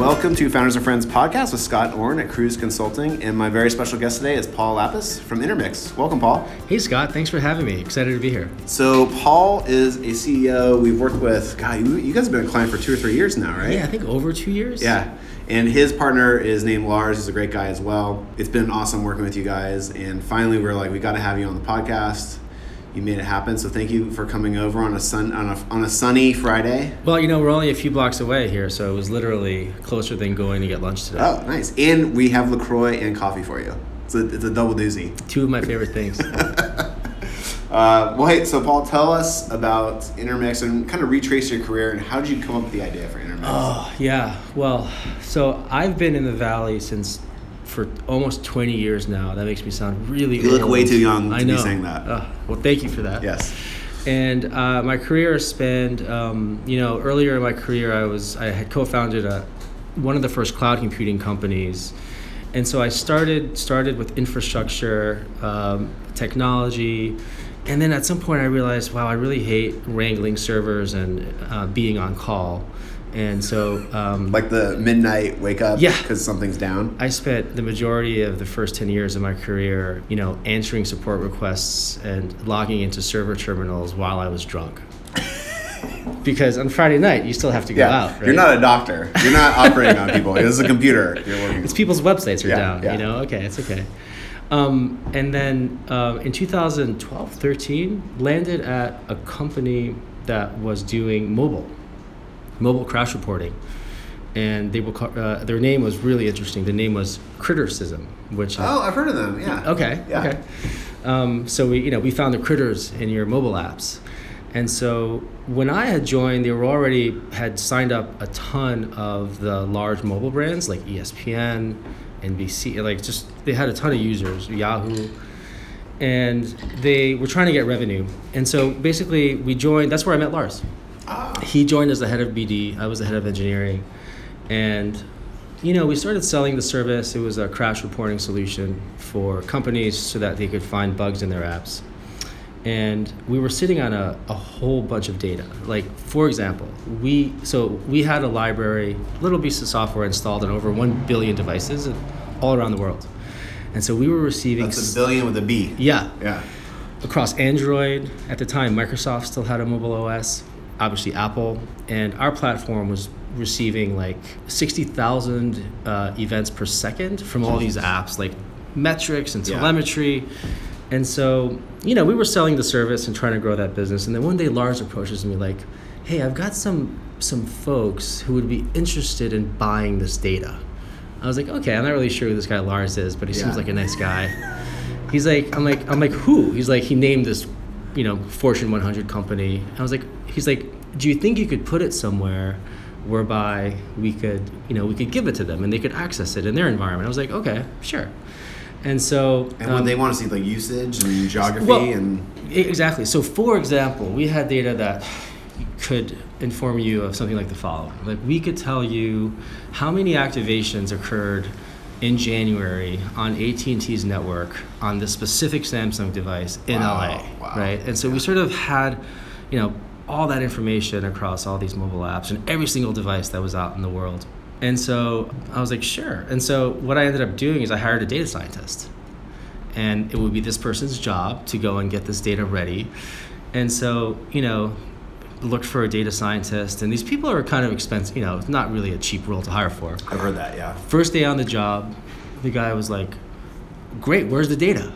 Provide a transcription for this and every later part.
Welcome to Founders and Friends podcast with Scott Orn at Kruze Consulting, and my very special guest today is Paul Lappas from Intermix. Welcome, Paul. Hey, Scott. Thanks for having me. Excited to be here. So, Paul is a CEO we've worked with. God, you, you guys have been a client for two or three years now, right? Yeah, I think over two years. Yeah. And his partner is named Lars. He's a great guy as well. It's been awesome working with you guys. And finally, we are like, we got to have you on the podcast you made it happen. So thank you for coming over on a sun on a on a sunny Friday. Well, you know we're only a few blocks away here, so it was literally closer than going to get lunch today. Oh, nice! And we have Lacroix and coffee for you. It's a, it's a double doozy. Two of my favorite things. uh, well, hey, so Paul, tell us about Intermix and kind of retrace your career and how did you come up with the idea for Intermix? Oh yeah, well, so I've been in the valley since for almost 20 years now. That makes me sound really You old. look way too young to I know. be saying that. Uh, well, thank you for that. Yes. And uh, my career spanned, um, you know, earlier in my career, I was I had co-founded a, one of the first cloud computing companies, and so I started started with infrastructure, um, technology, and then at some point I realized, wow, I really hate wrangling servers and uh, being on call. And so, um, like the midnight wake up, yeah, because something's down. I spent the majority of the first ten years of my career, you know, answering support requests and logging into server terminals while I was drunk. because on Friday night you still have to go yeah. out. Right? You're not a doctor. You're not operating on people. Is a computer. You're working. It's people's websites are Yeah, down. yeah. You know, okay, it's okay. Um, and then um, in 2012, 13, landed at a company that was doing mobile mobile crash reporting. And they were uh, their name was really interesting. The name was Crittercism, which Oh, I've heard of them. Yeah. Okay. Yeah. Okay. Um, so we, you know, we found the critters in your mobile apps, and so when I had joined, they were already had signed up a ton of the large mobile brands like ESPN, NBC, like just they had a ton of users, Yahoo, and they were trying to get revenue. And so basically, we joined. That's where I met Lars. He joined as the head of BD. I was the head of engineering, and you know, we started selling the service. It was a crash reporting solution for companies so that they could find bugs in their apps. And we were sitting on a, a whole bunch of data. Like, for example, we so we had a library, little piece of software installed on over one billion devices all around the world. And so we were receiving That's a billion with a B. yeah, Yeah. across Android. At the time, Microsoft still had a mobile OS, obviously Apple, and our platform was receiving like 60,000 uh, events per second from all these apps, like metrics and Yeah. telemetry. And so, you know, we were selling the service and trying to grow that business. And then one day Lars approaches me like, hey, I've got some some folks who would be interested in buying this data. I was like, okay, I'm not really sure who this guy Lars is, but he Yeah. seems like a nice guy. He's like, I'm like, I'm like, who? He's like, he named this, you know, Fortune 100 company. I was like, he's like, do you think you could put it somewhere whereby we could, you know, we could give it to them and they could access it in their environment? I was like, okay, sure. And so, And when um, they want to see like usage and geography well, and Exactly. So, for example, we had data that could inform you of something like the following. Like, we could tell you how many activations occurred in January on AT&T's network on this specific Samsung device in Wow, LA, wow. right? And so we sort of had, you know, all that information across all these mobile apps and every single device that was out in the world. And so I was like, sure. And so what I ended up doing is I hired a data scientist and it would be this person's job to go and get this data ready. And so, you know, looked for a data scientist, and these people are kind of expensive, you know, it's not really a cheap role to hire for. I've heard that. Yeah. First day on the job, the guy was like, "Great, where's the data?"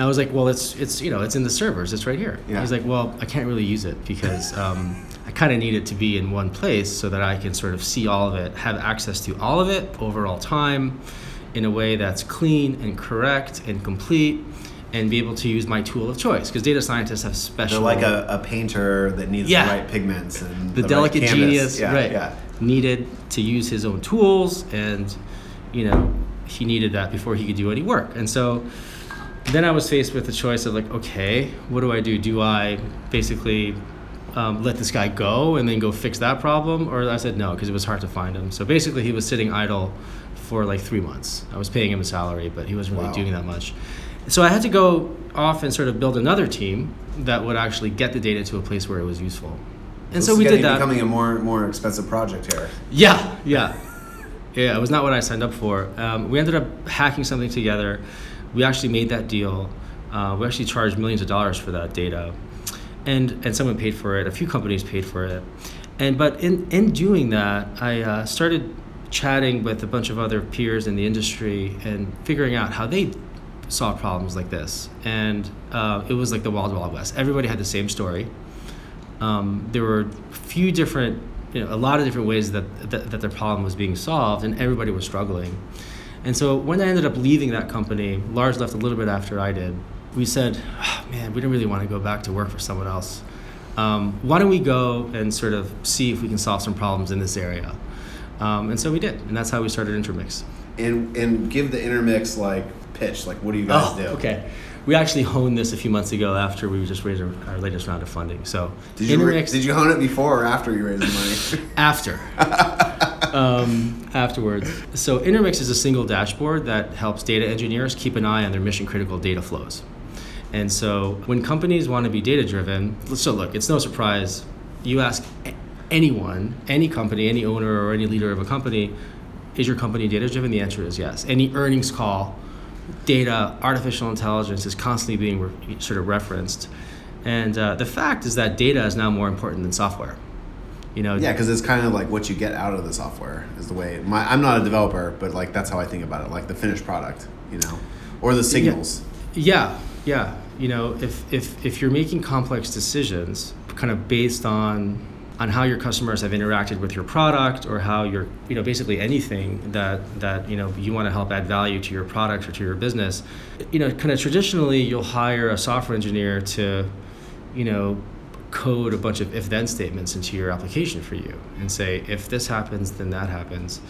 And I was like, "Well, it's it's you know it's in the servers. It's right here." Yeah. He's like, "Well, I can't really use it because um, I kind of need it to be in one place so that I can sort of see all of it, have access to all of it over all time, in a way that's clean and correct and complete." And be able to use my tool of choice because data scientists have special. They're like a, a painter that needs Yeah. the right pigments and the, right delicate canvas. genius Yeah, right Yeah. needed to use his own tools and you know he needed that before he could do any work and so then i was faced with the choice of like okay what do i do do i basically um, let this guy go and then go fix that problem or i said no because it was hard to find him so basically he was sitting idle for like three months i was paying him a salary but he wasn't really Wow. doing that much so i had to go off and sort of build another team that would actually get the data to a place where it was useful and so, This we did that Becoming a more more expensive project here. yeah, yeah. Yeah, it was not what I signed up for. Um, we ended up hacking something together. We actually made that deal. Uh, we actually charged millions of dollars for that data, and and someone paid for it. A few companies paid for it, and but in in doing that, I uh, started chatting with a bunch of other peers in the industry and figuring out how they solve problems like this. And uh, it was like the wild wild west. Everybody had the same story. Um, there were a few different you know, a lot of different ways that, that, that their problem was being solved, and everybody was struggling. And so when I ended up leaving that company, Lars left a little bit after I did. We said, oh, man, we don't really want to go back to work for someone else. Um, why don't we go and sort of see if we can solve some problems in this area? Um, and so we did, and that's how we started Intermix. And and give the Intermix like pitch, like what do you guys oh, do? Okay we actually honed this a few months ago after we just raised our, our latest round of funding. So did you ra- did you hone it before or after you raised the money? after. um, afterwards. So Intermix is a single dashboard that helps data engineers keep an eye on their mission critical data flows. And so when companies want to be data driven, so look, it's no surprise. You ask anyone, any company, any owner or any leader of a company, is your company data driven? The answer is yes. Any earnings call data, artificial intelligence is constantly being re- sort of referenced. And uh, the fact is that data is now more important than software. You know, yeah, because it's kind of like what you get out of the software is the way. My, I'm not a developer, but like that's how I think about it, like the finished product, you know, or the signals. Yeah, yeah. yeah. You know, if if if you're making complex decisions, kind of based on on how your customers have interacted with your product or how you're you know basically anything that that you know you want to help add value to your product or to your business you know kind of traditionally you'll hire a software engineer to you know code a bunch of if then statements into your application for you and say if this happens then that happens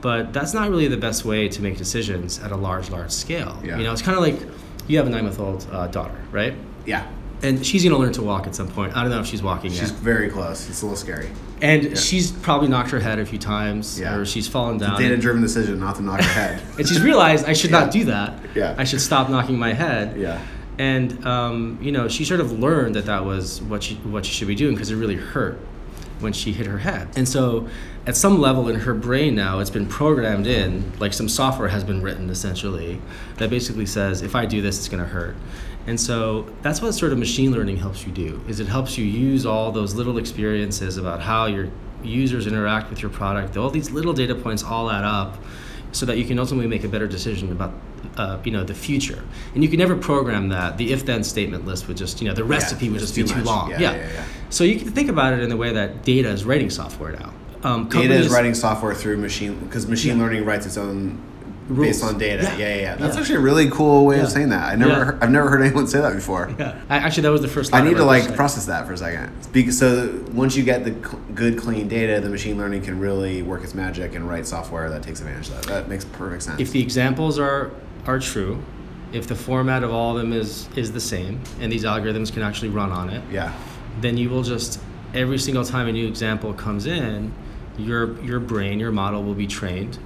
but that's not really the best way to make decisions at a large large scale yeah. you know it's kind of like you have a nine month old uh, daughter right yeah and she's going to learn to walk at some point. I don't know if she's walking she's yet. She's very close. It's a little scary. And yeah. she's probably knocked her head a few times, yeah. or she's fallen down. Data-driven decision not to knock her head. and she's realized I should yeah. not do that. Yeah. I should stop knocking my head. Yeah. And um, you know, she sort of learned that that was what she what she should be doing because it really hurt when she hit her head. And so, at some level in her brain now, it's been programmed in, like some software has been written essentially, that basically says, if I do this, it's going to hurt. And so that's what sort of machine learning helps you do is it helps you use all those little experiences about how your users interact with your product. All these little data points all add up so that you can ultimately make a better decision about uh, you know the future. And you can never program that. The if-then statement list would just you know the recipe yeah, would just be too much. long. Yeah, yeah. yeah, So you can think about it in the way that data is writing software now. Um, data is writing software through machine because machine learning writes its own Rules. based on data. Yeah, yeah, yeah. That's yeah. actually a really cool way yeah. of saying that. I never, yeah. heard, I've never heard anyone say that before. Yeah, I, actually, that was the first. I need to like process that for a second. Because so once you get the cl- good, clean data, the machine learning can really work its magic and write software that takes advantage of that. That makes perfect sense. If the examples are are true, if the format of all of them is is the same, and these algorithms can actually run on it, yeah, then you will just every single time a new example comes in, your your brain, your model will be trained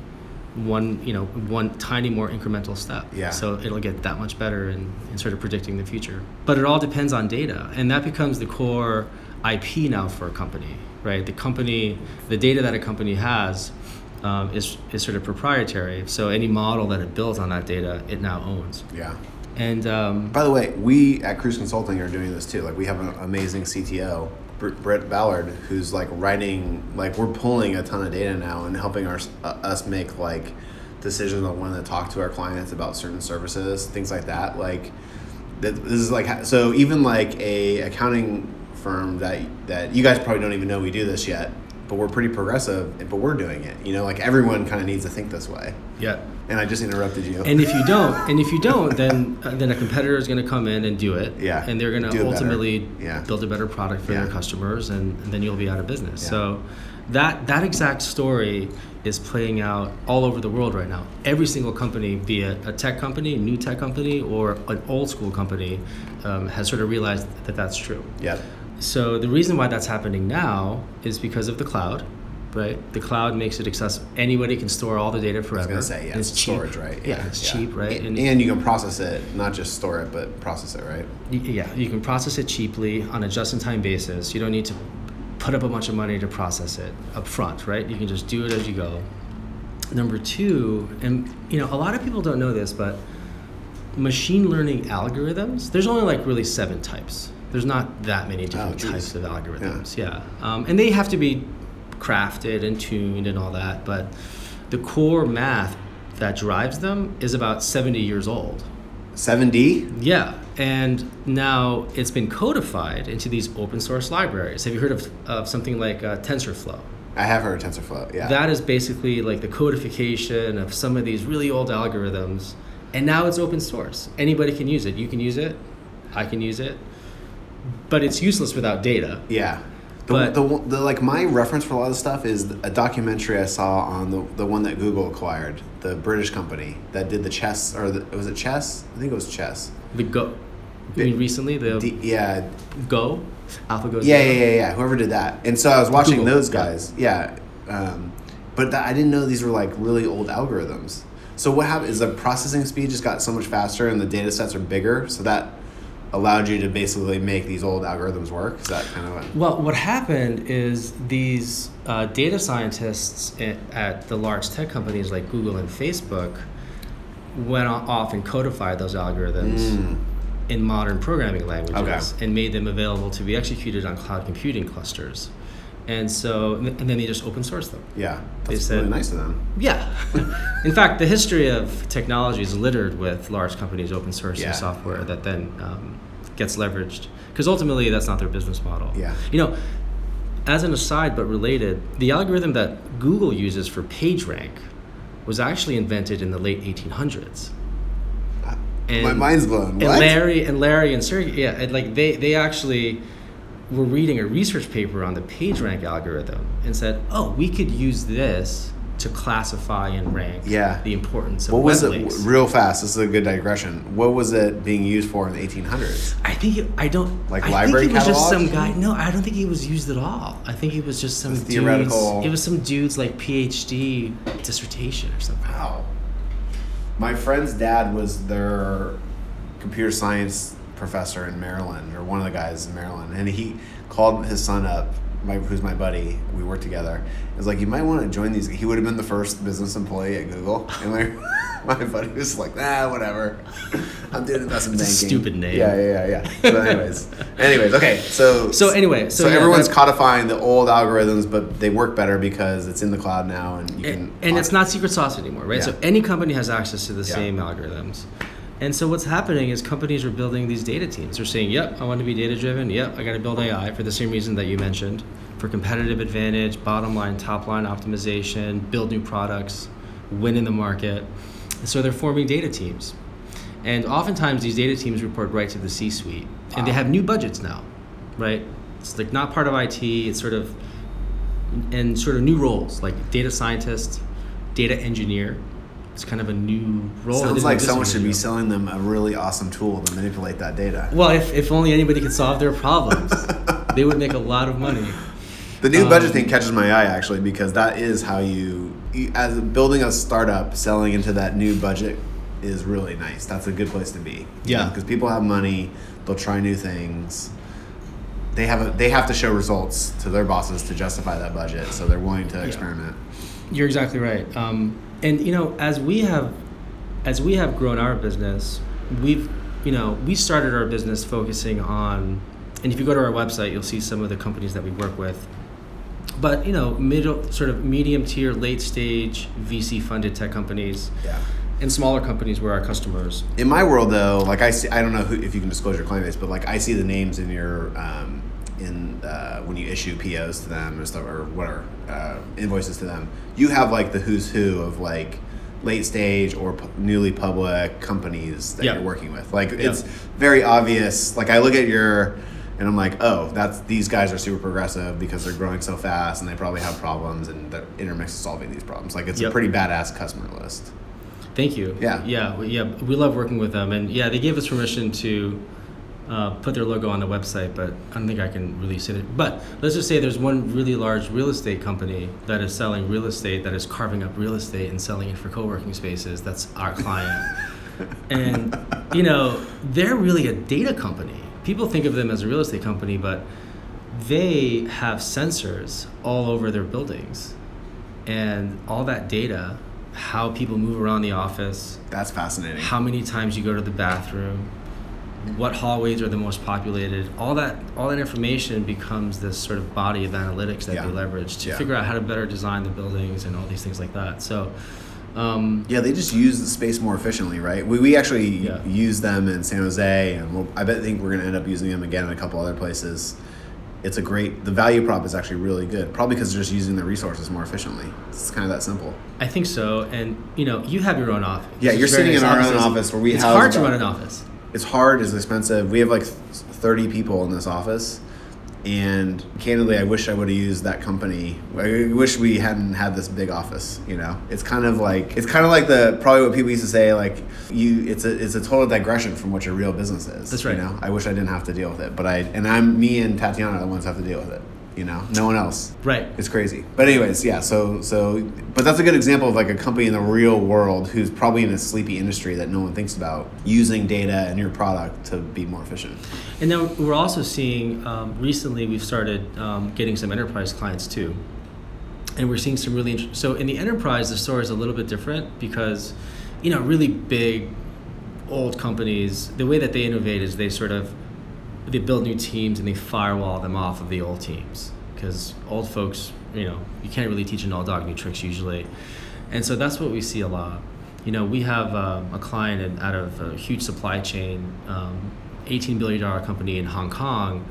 one you know one tiny more incremental step. Yeah. So it'll get that much better in, in sort of predicting the future. But it all depends on data and that becomes the core ip now for a company right? The company the data that a company has um, is, is sort of proprietary. So any model that it builds on that data it now owns. Yeah. And um, by the way we at Kruze consulting are doing this too. Like we have an amazing cto Brett Ballard, who's like writing, like we're pulling a ton of data now and helping our, uh, us make like decisions on when to talk to our clients about certain services, things like that. Like this is like so even like a accounting firm that that you guys probably don't even know we do this yet but we're pretty progressive, but we're doing it. You know, like everyone kind of needs to think this way. Yeah. And I just interrupted you. And if you don't, and if you don't, then uh, then a competitor is going to come in and do it. Yeah. And they're going to ultimately yeah. build a better product for yeah. their customers, and, and, then you'll be out of business. Yeah. So that that exact story is playing out all over the world right now. Every single company, be it a tech company, a new tech company, or an old school company, um, has sort of realized that that's true. Yeah. So the reason why that's happening now is because of the cloud, right? The cloud makes it accessible. Anybody can store all the data forever. I was gonna say, yeah, it's storage, cheap. right? Yeah, yeah it's yeah. cheap, right? And, and, you can process it, not just store it, but process it, right? Yeah, you can process it cheaply on a just-in-time basis. You don't need to put up a bunch of money to process it up front, right? You can just do it as you go. Number two, and you know, a lot of people don't know this, but machine learning algorithms, there's only like really seven types. There's not that many different geez. types of algorithms. Yeah. Um, and they have to be crafted and tuned and all that, but the core math that drives them is about 70 years old. 7D? Yeah, and now it's been codified into these open source libraries. Have you heard of, of something like uh, TensorFlow? I have heard of TensorFlow. Yeah. That is basically like the codification of some of these really old algorithms, and now it's open source. Anybody can use it. You can use it. I can use it. But it's useless without data. Yeah. The, But- the, the, like my reference for a lot of stuff is a documentary I saw on the, the one that Google acquired, the British company that did the chess or the, was it chess? I think it was chess. The Go. I mean, recently the D, yeah, Go, AlphaGo. yeah, yeah, yeah, yeah. Whoever did that, and so I was watching Google, those guys. Yeah, um, but that, I didn't know these were like really old algorithms. So what happened is the processing speed just got so much faster, and the data sets are bigger. So that allowed you to basically make these old algorithms work. Is that kind of what? Well, what happened is these uh, data scientists at, at the large tech companies like Google and Facebook went off and codified those algorithms Mm. in modern programming languages Okay. and made them available to be executed on cloud computing clusters. And so, and then they just open source them. Yeah, They said- really nice of them. Yeah. In fact, the history of technology is littered with large companies open sourcing Yeah. software that then um, gets leveraged. Because ultimately, that's not their business model. Yeah. You know, as an aside but related, the algorithm that Google uses for PageRank was actually invented in the late 1800s. And, My mind's blown. And Larry and Larry and Sergey, yeah, and like they they actually were reading a research paper on the PageRank algorithm and said, "Oh, we could use this to classify and rank Yeah. the importance of What was it? links." Real fast. This is a good digression. What was it being used for in the 1800s? I think it, I don't Like I library think it was just some guy. No, I don't think it was used at all. I think it was just some dudes. theoretical- It was some dude's like PhD dissertation or something. Wow. My friend's dad was their computer science professor in Maryland, or one of the guys in Maryland, and he called his son up, my, who's my buddy. We worked together. He was like, "You might want to join these." He would have been the first business employee at Google, and my my buddy was like, "Nah, whatever. I'm doing investment It's banking." stupid name. Yeah, yeah, yeah, yeah. So, anyways, anyways, okay. So So anyway, so so, yeah, everyone's that- codifying the old algorithms, but they work better because it's in the cloud now, and you can. and, and it's not secret sauce anymore, right? So any company has access to the Yeah. same algorithms. And so what's happening is companies are building these data teams. They're saying, "Yep, I want to be data driven. Yep, I got to build AI for the same reason that you mentioned, for competitive advantage, bottom line, top line optimization, build new products, win in the market." And so they're forming data teams. And oftentimes these data teams report right to the C-suite, and they have new budgets now, right? It's like not part of IT. It's sort of and sort of new roles like data scientist, data engineer. It's kind of a new role. Sounds like someone should be selling them a really awesome tool to manipulate that data. Well, if, if only anybody could solve their problems, they would make a lot of money. The new budget Um, thing catches my eye actually because that is how you, as building a startup, selling into that new budget is really nice. That's a good place to be. Yeah. because people have money, they'll try new things. They have a, they have to show results to their bosses to justify that budget, so they're willing to experiment. You're exactly right. Um, and you know, as we have, as we have grown our business, we've, you know, we started our business focusing on, and if you go to our website, you'll see some of the companies that we work with. But you know, middle, sort of medium tier, late stage VC funded tech companies, Yeah. and smaller companies were our customers. In my world, though, like I see, I don't know who, if you can disclose your client base, but like I see the names in your um, in uh, when you issue POs to them or stuff or whatever uh, invoices to them. You have like the who's who of like late stage or pu- newly public companies that Yeah. you're working with. Like it's very obvious. Like I look at your and I'm like, oh, that's these guys are super progressive because they're growing so fast and they probably have problems and they're intermix solving these problems. Like it's a pretty badass customer list. Thank you. Yeah. Yeah. we- Yeah. We love working with them, and yeah, they gave us permission to uh, put their logo on the website, but I don't think I can really release it. But let's just say there's one really large real estate company that is selling real estate that is carving up real estate and selling it for co-working spaces. That's our client, and you know they're really a data company. People think of them as a real estate company, but they have sensors all over their buildings and all that data how people move around the office, That's fascinating. how many times you go to the bathroom, what hallways are the most populated. All that all that information becomes this sort of body of analytics that Yeah. we leverage to Yeah. figure out how to better design the buildings and all these things like that. So. Um, Yeah, they just use the space more efficiently, right? We, we actually Yeah. use them in San Jose, and we'll, I bet think we're going to end up using them again in a couple other places. It's a great. The value prop is actually really good, probably because they're just using the resources more efficiently. It's kind of that simple. I think so, and you know, you have your own office. Yeah, you're sitting in our own office where we It's hard to run an office. It's hard. It's expensive. We have like thirty people in this office, and candidly, I wish I would have used that company. I wish we hadn't had this big office. You know, it's kind of like it's kind of like the probably what people used to say like you. It's a it's a total digression from what your real business is. That's right. You know, I wish I didn't have to deal with it, but I and I'm me and Tatiana are the ones who have to deal with it. You know, no one else. Right. It's crazy. But anyways, yeah. So so, but that's a good example of like a company in the real world who's probably in a sleepy industry that no one thinks about using data and your product to be more efficient. And then we're also seeing um, recently we've started um, getting some enterprise clients too, and we're seeing some really int- so in the enterprise the story is a little bit different because, you know, really big, old companies the way that they innovate is they sort of they build new teams and they firewall them off of the old teams because old folks you know you can't really teach an old dog new tricks usually, and so that's what we see a lot. You know, we have um, a client in, out of a huge supply chain. Um, $18 billion company in Hong Kong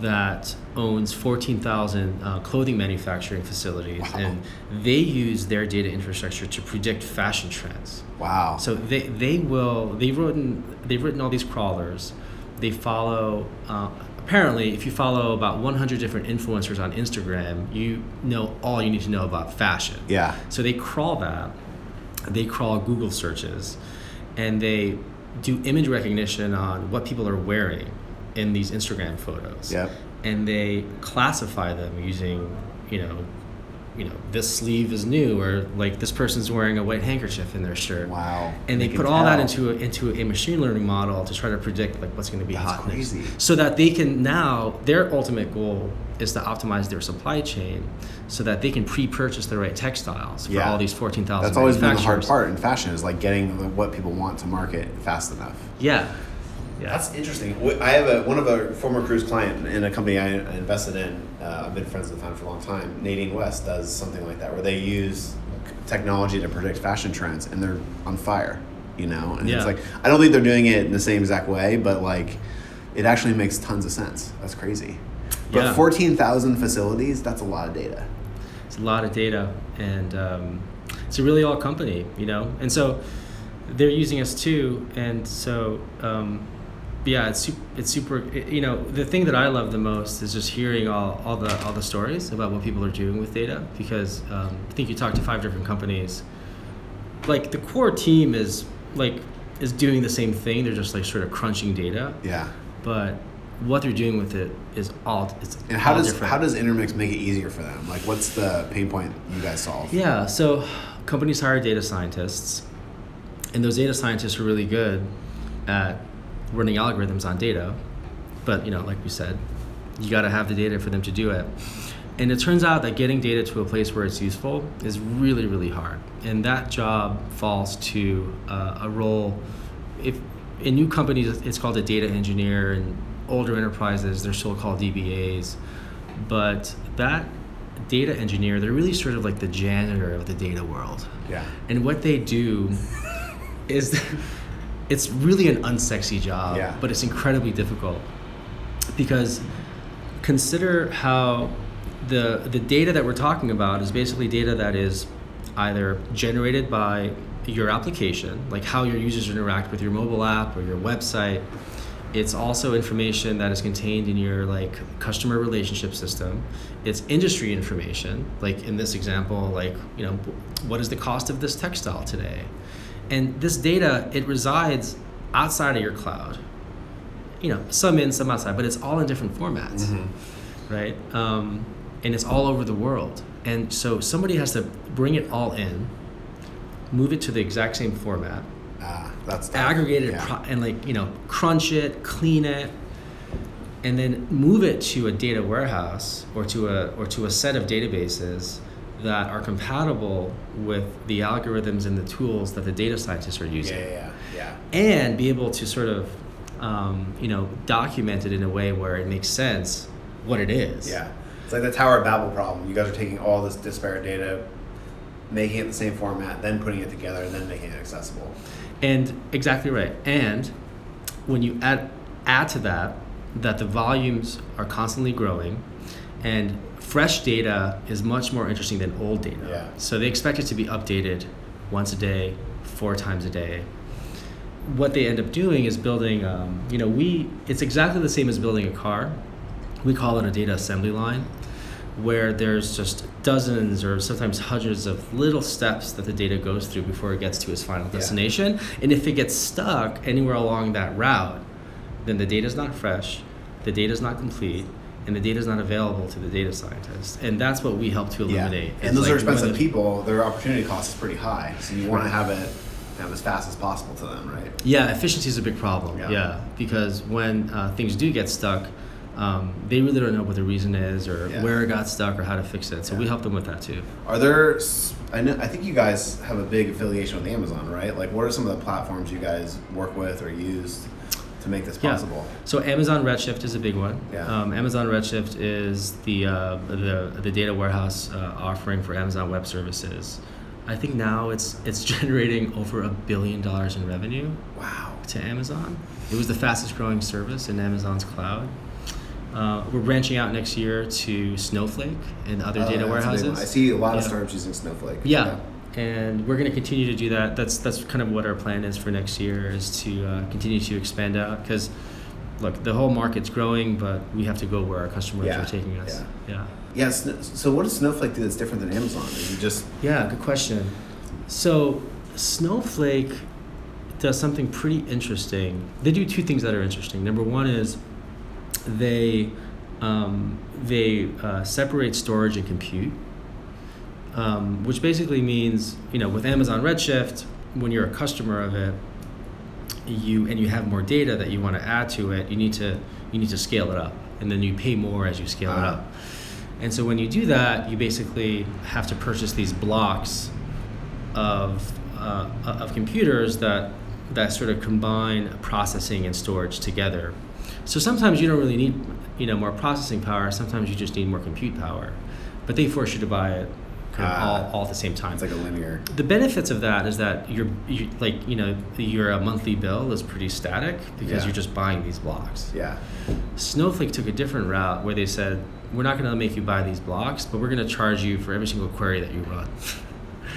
that owns 14,000 uh, clothing manufacturing facilities, Wow. and they use their data infrastructure to predict fashion trends. Wow. So they, they will they've written they've written all these crawlers. They follow uh, apparently if you follow about 100 different influencers on Instagram, you know all you need to know about fashion. yeah. So they crawl that, they crawl Google searches, and they do image recognition on what people are wearing in these Instagram photos. Yep. And they classify them using, you know, you know, this sleeve is new, or like this person's wearing a white handkerchief in their shirt. Wow. And they can put all that into a, into a machine learning model to try to predict like what's going to be That's hot next. So that they can now their ultimate goal is to optimize their supply chain so that they can pre-purchase the right textiles for Yeah. all these 14,000 That's always been the hard part in fashion is like getting the, what people want to market fast enough. Yeah. Yeah. That's interesting. I have a one of a former Kruze client in a company I invested in. Uh, I've been friends with them for a long time. Nadine West does something like that, where they use technology to predict fashion trends, and they're on fire. You know, and Yeah. it's like I don't think they're doing it in the same exact way, but like it actually makes tons of sense. That's crazy. But Yeah. fourteen thousand facilities—that's a lot of data. It's a lot of data, and um, it's a really all company, you know. And so they're using us too, and so um, yeah, it's super, it's super. it- you know, the thing that I love the most is just hearing all, all the all the stories about what people are doing with data. Because um, I think you talk to five different companies, like the core team is like is doing the same thing. They're just like sort of crunching data, Yeah. but what they're doing with it is all it's And how does different. how does Intermix make it easier for them? Like, what's the pain point you guys solve? Yeah, so companies hire data scientists, and those data scientists are really good at running algorithms on data. But you know, like we said, you got to have the data for them to do it. And it turns out that getting data to a place where it's useful is really, really hard. And that job falls to uh, a role. If in new companies, it's called a data engineer, and older enterprises, they're still called DBAs. But that data engineer, they're really sort of like the janitor of the data world. Yeah. And what they do is it's really an unsexy job, Yeah. but it's incredibly difficult. Because consider how the the data that we're talking about is basically data that is either generated by your application, like how your users interact with your mobile app or your website. It's also information that is contained in your like customer relationship system. It's industry information, like in this example, like you know, what is the cost of this textile today? And this data it resides outside of your cloud. You know, some in, some outside, but it's all in different formats, right? Um, and it's all over the world. And so somebody has to bring it all in, move it to the exact same format, Ah, that's tough. aggregate it Yeah. pro- and like you know crunch it clean it and then move it to a data warehouse or to a or to a set of databases that are compatible with the algorithms and the tools that the data scientists are Yeah, using yeah, yeah. and be able to sort of um, you know document it in a way where it makes sense what it is Yeah. It's like the Tower of Babel problem. You guys are taking all this disparate data, making it the same format, then putting it together, and then making it accessible. and exactly right and when you add add to that that the volumes are constantly growing and fresh data is much more interesting than old data. Yeah. so they expect it to be updated once a day four times a day. What they end up doing is building um, you know we it's exactly the same as building a car. We call it a data assembly line where there's just dozens or sometimes hundreds of little steps that the data goes through before it gets to its final destination. And if it gets stuck anywhere along that route then the data is not fresh the data is not complete and the data is not available to the data scientists and that's what we help to eliminate Yeah. And those are expensive whether- people. Their opportunity cost is pretty high, so you want to have it of as fast as possible to them, right? Yeah, efficiency is a big problem. Yeah. Yeah, because when uh, things do get stuck, um, they really don't know what the reason is or Yeah. where it got stuck or how to fix it. So we help them with that too. Are there? I know. I think you guys have a big affiliation with Amazon, right? Like, what are some of the platforms you guys work with or use to make this Yeah. possible? So Amazon Redshift is a big one. Yeah. Um, Amazon Redshift is the uh, the the data warehouse uh, offering for Amazon Web Services. I think now it's it's generating over a billion dollars in revenue Wow. to Amazon. It was the fastest growing service in Amazon's cloud. Uh, we're branching out next year to Snowflake and other Oh, data that's a big warehouses. I see a lot of startups using Snowflake. Yeah. And we're going to continue to do that. That's that's kind of what our plan is for next year is to uh, continue to expand out because look, the whole market's growing, but we have to go where our customers Yeah, are taking us. Yeah. Yeah. Sn- So, what does Snowflake do that's different than Amazon? Is it just Yeah, good question. So, Snowflake does something pretty interesting. They do two things that are interesting. Number one is they um, they uh, separate storage and compute, um, which basically means you know with Amazon Redshift, when you're a customer of it, you and you have more data that you want to add to it, you need to you need to scale it up, and then you pay more as you scale it Ah. up. And so when you do that, you basically have to purchase these blocks of uh, of computers that that sort of combine processing and storage together. So sometimes you don't really need you know more processing power. Sometimes you just need more compute power, but they force you to buy it kind of Ah. all, all at the same time. it's like a linear? the benefits of that is that you're you, like you know your uh, monthly bill is pretty static because Yeah. you're just buying these blocks. Yeah. Snowflake took a different route where they said we're not going to make you buy these blocks, but we're going to charge you for every single query that you run.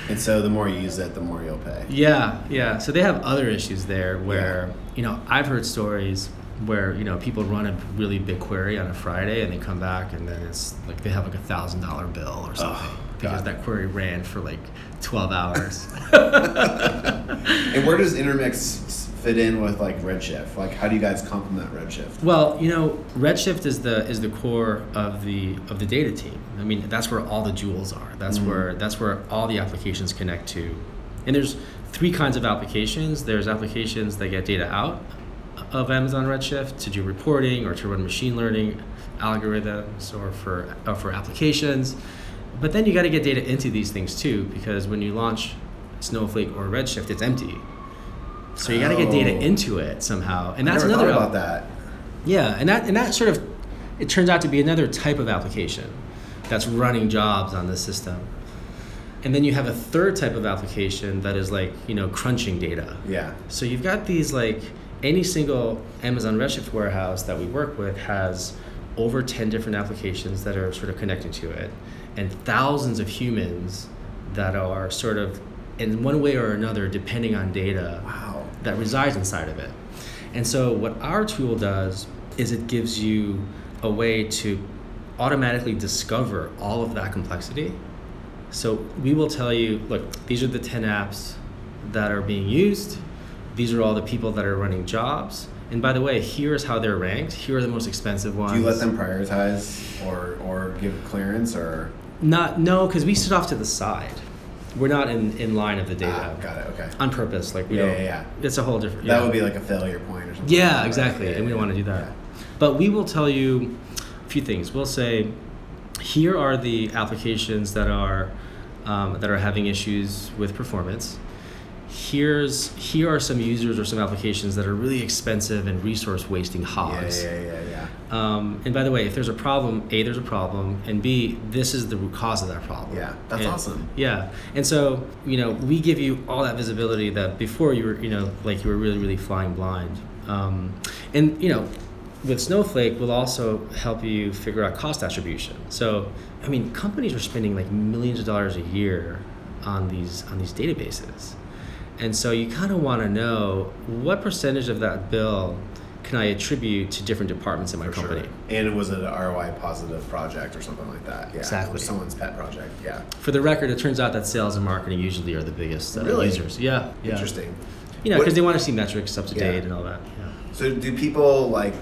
And so the more you use it, the more you'll pay. Yeah, yeah. So they have other issues there where, you know, I've heard stories where, you know, people run a really big query on a Friday and they come back and then it's like they have like a thousand dollar bill or something because God. that query ran for like 12 hours. And where does Intermix fit in with like Redshift? Like, how do you guys complement Redshift? well, you know, Redshift is the is the core of the of the data team. I mean, that's where all the jewels are. That's Mhm. where that's where all the applications connect to. And there's three kinds of applications. There's applications that get data out of Amazon Redshift to do reporting or to run machine learning algorithms or for or for applications. But then you got to get data into these things too because when you launch Snowflake or Redshift, it's empty. So you got to get data Oh. into it somehow, and that's another about that. yeah, and that and that sort of it turns out to be another type of application that's running jobs on the system. And then you have a third type of application that is like, you know, crunching data. Yeah. So you've got these like any single Amazon Redshift warehouse that we work with has over 10 different applications that are sort of connected to it and thousands of humans that are sort of in one way or another depending on data Wow. that resides inside of it. And so, what our tool does is it gives you a way to automatically discover all of that complexity. So, we will tell you look, these are the 10 apps that are being used, these are all the people that are running jobs. And by the way, here's how they're ranked. Here are the most expensive ones. Do you let them prioritize or or give clearance or? Not no, because we sit off to the side. We're not in, in line of the data Ah, got it. Okay. on purpose. Like we Yeah, don't. yeah, yeah. It's a whole different. That yeah. would be like a failure point or something. Yeah, Right, exactly. and we don't want to do that. But we will tell you a few things. We'll say, here are the applications that are um, that are having issues with performance. Here's here are some users or some applications that are really expensive and resource wasting hogs. yeah, yeah, yeah. Um, and by the way, if there's a problem, A, there's a problem, and B, this is the root cause of that problem. Yeah, that's And- awesome. Yeah, and so you know, we give you all that visibility that before you were, you know, like you were really, really flying blind. Um, and you know, with Snowflake, we'll also help you figure out cost attribution. So, I mean, companies are spending like millions of dollars a year on these on these databases, and so you kind of want to know what percentage of that bill can I attribute to different departments in my For company. sure. And was it an ROI positive project or something like that? Yeah. Exactly. Or someone's pet project. Yeah. For the record, it turns out that sales and marketing usually are the biggest uh, Really? users. Yeah, yeah. Interesting. You know, because they want to see metrics up to Yeah. date and all that. Yeah. So do people like?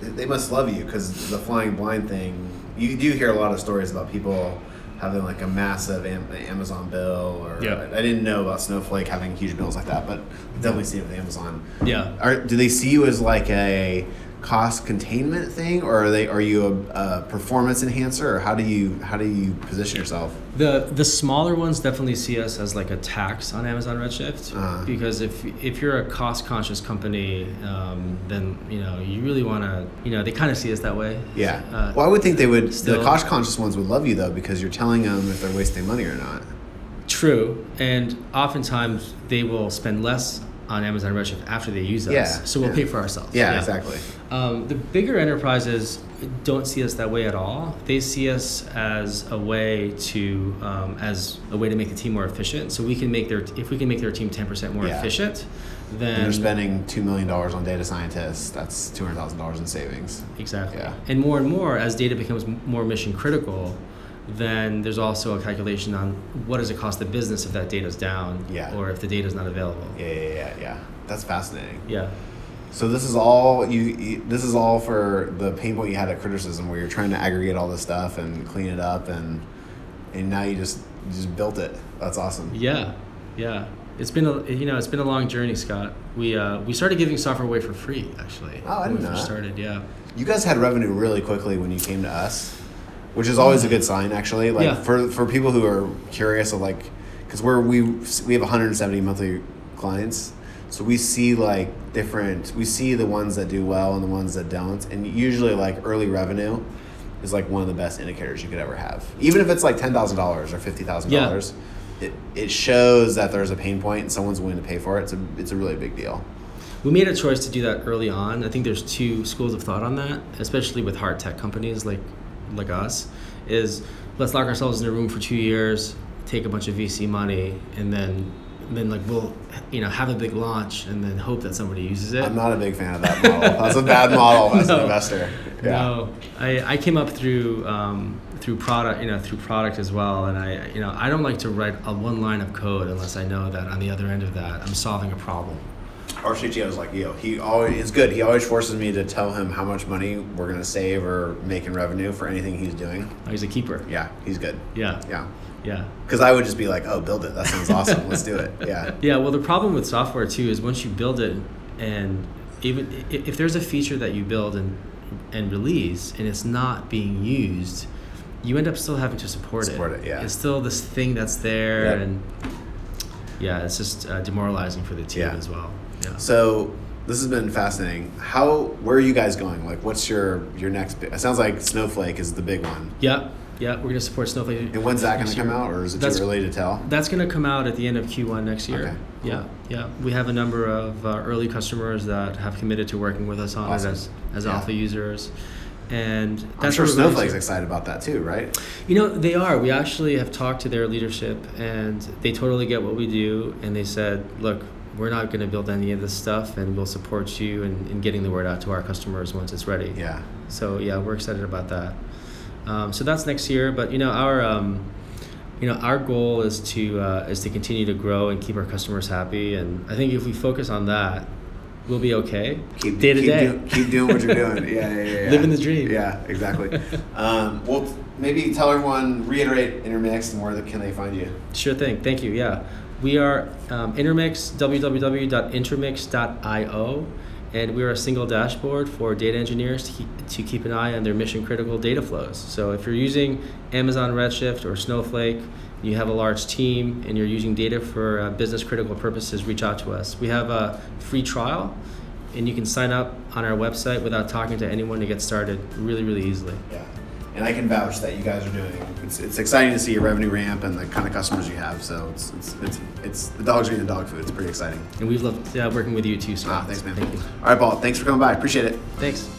They must love you because the flying blind thing. You do hear a lot of stories about people having like a massive Amazon bill, or. I didn't know about Snowflake having huge bills like that, but definitely see it with Amazon. Yeah. Are, do they see you as like a cost containment thing, or are they are you a, a performance enhancer, or how do you how do you position yourself? The the smaller ones definitely see us as like a tax on Amazon Redshift Uh-huh. because if if you're a cost conscious company, um, then you know you really want to you know they kind of see us that way. Yeah. Uh, well, I would think they would. still- the cost conscious ones would love you though because you're telling them if they're wasting money or not. True, and oftentimes they will spend less on Amazon Redshift after they use us, Yeah, so we'll yeah. pay for ourselves. Yeah, exactly. Um, the bigger enterprises don't see us that way at all. They see us as a way to um, as a way to make the team more efficient. So we can make their if we can make their team ten percent more Yeah. efficient, And then they're spending two million dollars on data scientists. That's two hundred thousand dollars in savings. exactly. Yeah. And more and more as data becomes more mission critical, then there's also a calculation on what does it cost the business if that data's down, Yeah. or if the data's not available. Yeah, yeah, yeah, yeah. That's fascinating. Yeah. So this is all you, you. This is all for the pain point you had at Crittercism, where you're trying to aggregate all this stuff and clean it up, and and now you just you just built it. That's awesome. Yeah, yeah. It's been a you know it's been a long journey, Scott. We uh, we started giving software away for free actually. Oh, I when didn't we know first that. started. Yeah, You guys had revenue really quickly when you came to us, which is always a mm. good sign, actually. Like Yeah. for for people who are curious of like, because we're we we have 170 monthly clients, so we see like different. We see the ones that do well and the ones that don't, and usually like early revenue is like one of the best indicators you could ever have. Even if it's like ten thousand dollars or fifty thousand dollars, it it shows that there's a pain point and someone's willing to pay for it. It's a it's a really big deal. we made a choice to do that early on. I think there's two schools of thought on that, especially with hard tech companies like like us. Is let's lock ourselves in a room for two years, take a bunch of VC money, and then then like we'll you know have a big launch and then hope that somebody uses it. I'm not a big fan of that model. That's a bad model as an investor. Yeah. No, I, I came up through um, through product, you know, through product as well, and I, you know, I don't like to write a one line of code unless I know that on the other end of that I'm solving a problem. Our CTO is like, yo, he always it's good. He always forces me to tell him how much money we're gonna save or make in revenue for anything he's doing. He's a keeper. Yeah, he's good. Yeah, Yeah, yeah, because I would just be like, oh, build it. That sounds awesome. Let's do it. Yeah. yeah. Well, the problem with software too is once you build it, and even if there's a feature that you build and and release and it's not being used, you end up still having to support, it. Support it, yeah. It's still this thing that's there, Yep. and yeah, it's just uh, demoralizing for the team Yeah. as well. Yeah. So this has been fascinating. How where are you guys going? Like, what's your your next? It sounds like Snowflake is the big one. Yeah, yeah, we're gonna support Snowflake. And when's that to come out, or is it That's- too early to tell? That's gonna come out at the end of Q1 next year. Okay, cool. Yeah, yeah. We have a number of uh, early customers that have committed to working with us on Awesome. it as as Yeah. alpha users, and I'm that's sure what really Snowflake's excited about that too, right? You know, they are. We actually have talked to their leadership, and they totally get what we do. And they said, "Look, we're not going to build any of this stuff, and we'll support you in, in getting the word out to our customers once it's ready." Yeah. So yeah, we're excited about that. Um, so that's next year. But you know, our um, you know our goal is to uh, is to continue to grow and keep our customers happy. And I think if we focus on that, we'll be okay. keep day to keep day. do- keep doing what you're doing. Yeah, yeah, yeah. yeah. Living the dream. Yeah, exactly. um, well, maybe tell everyone, reiterate Intermix and where the, can they find you? Sure thing. Thank you. Yeah. We are um, Intermix, www.intermix.io. and we're a single dashboard for data engineers to keep, to keep an eye on their mission critical data flows. So if you're using Amazon Redshift or Snowflake, you have a large team, and you're using data for uh, business critical purposes, reach out to us. We have a free trial, and you can sign up on our website without talking to anyone to get started really, really easily. Yeah. And I can vouch that you guys are doing. It's, it's exciting to see your revenue ramp and the kind of customers you have. So it's it's it's, it's the dogs are eating dog food. It's pretty exciting. And we've loved uh, working with you too, so Ah, thanks, man. Thank you. All right, Paul. Thanks for coming by. Appreciate it. Thanks.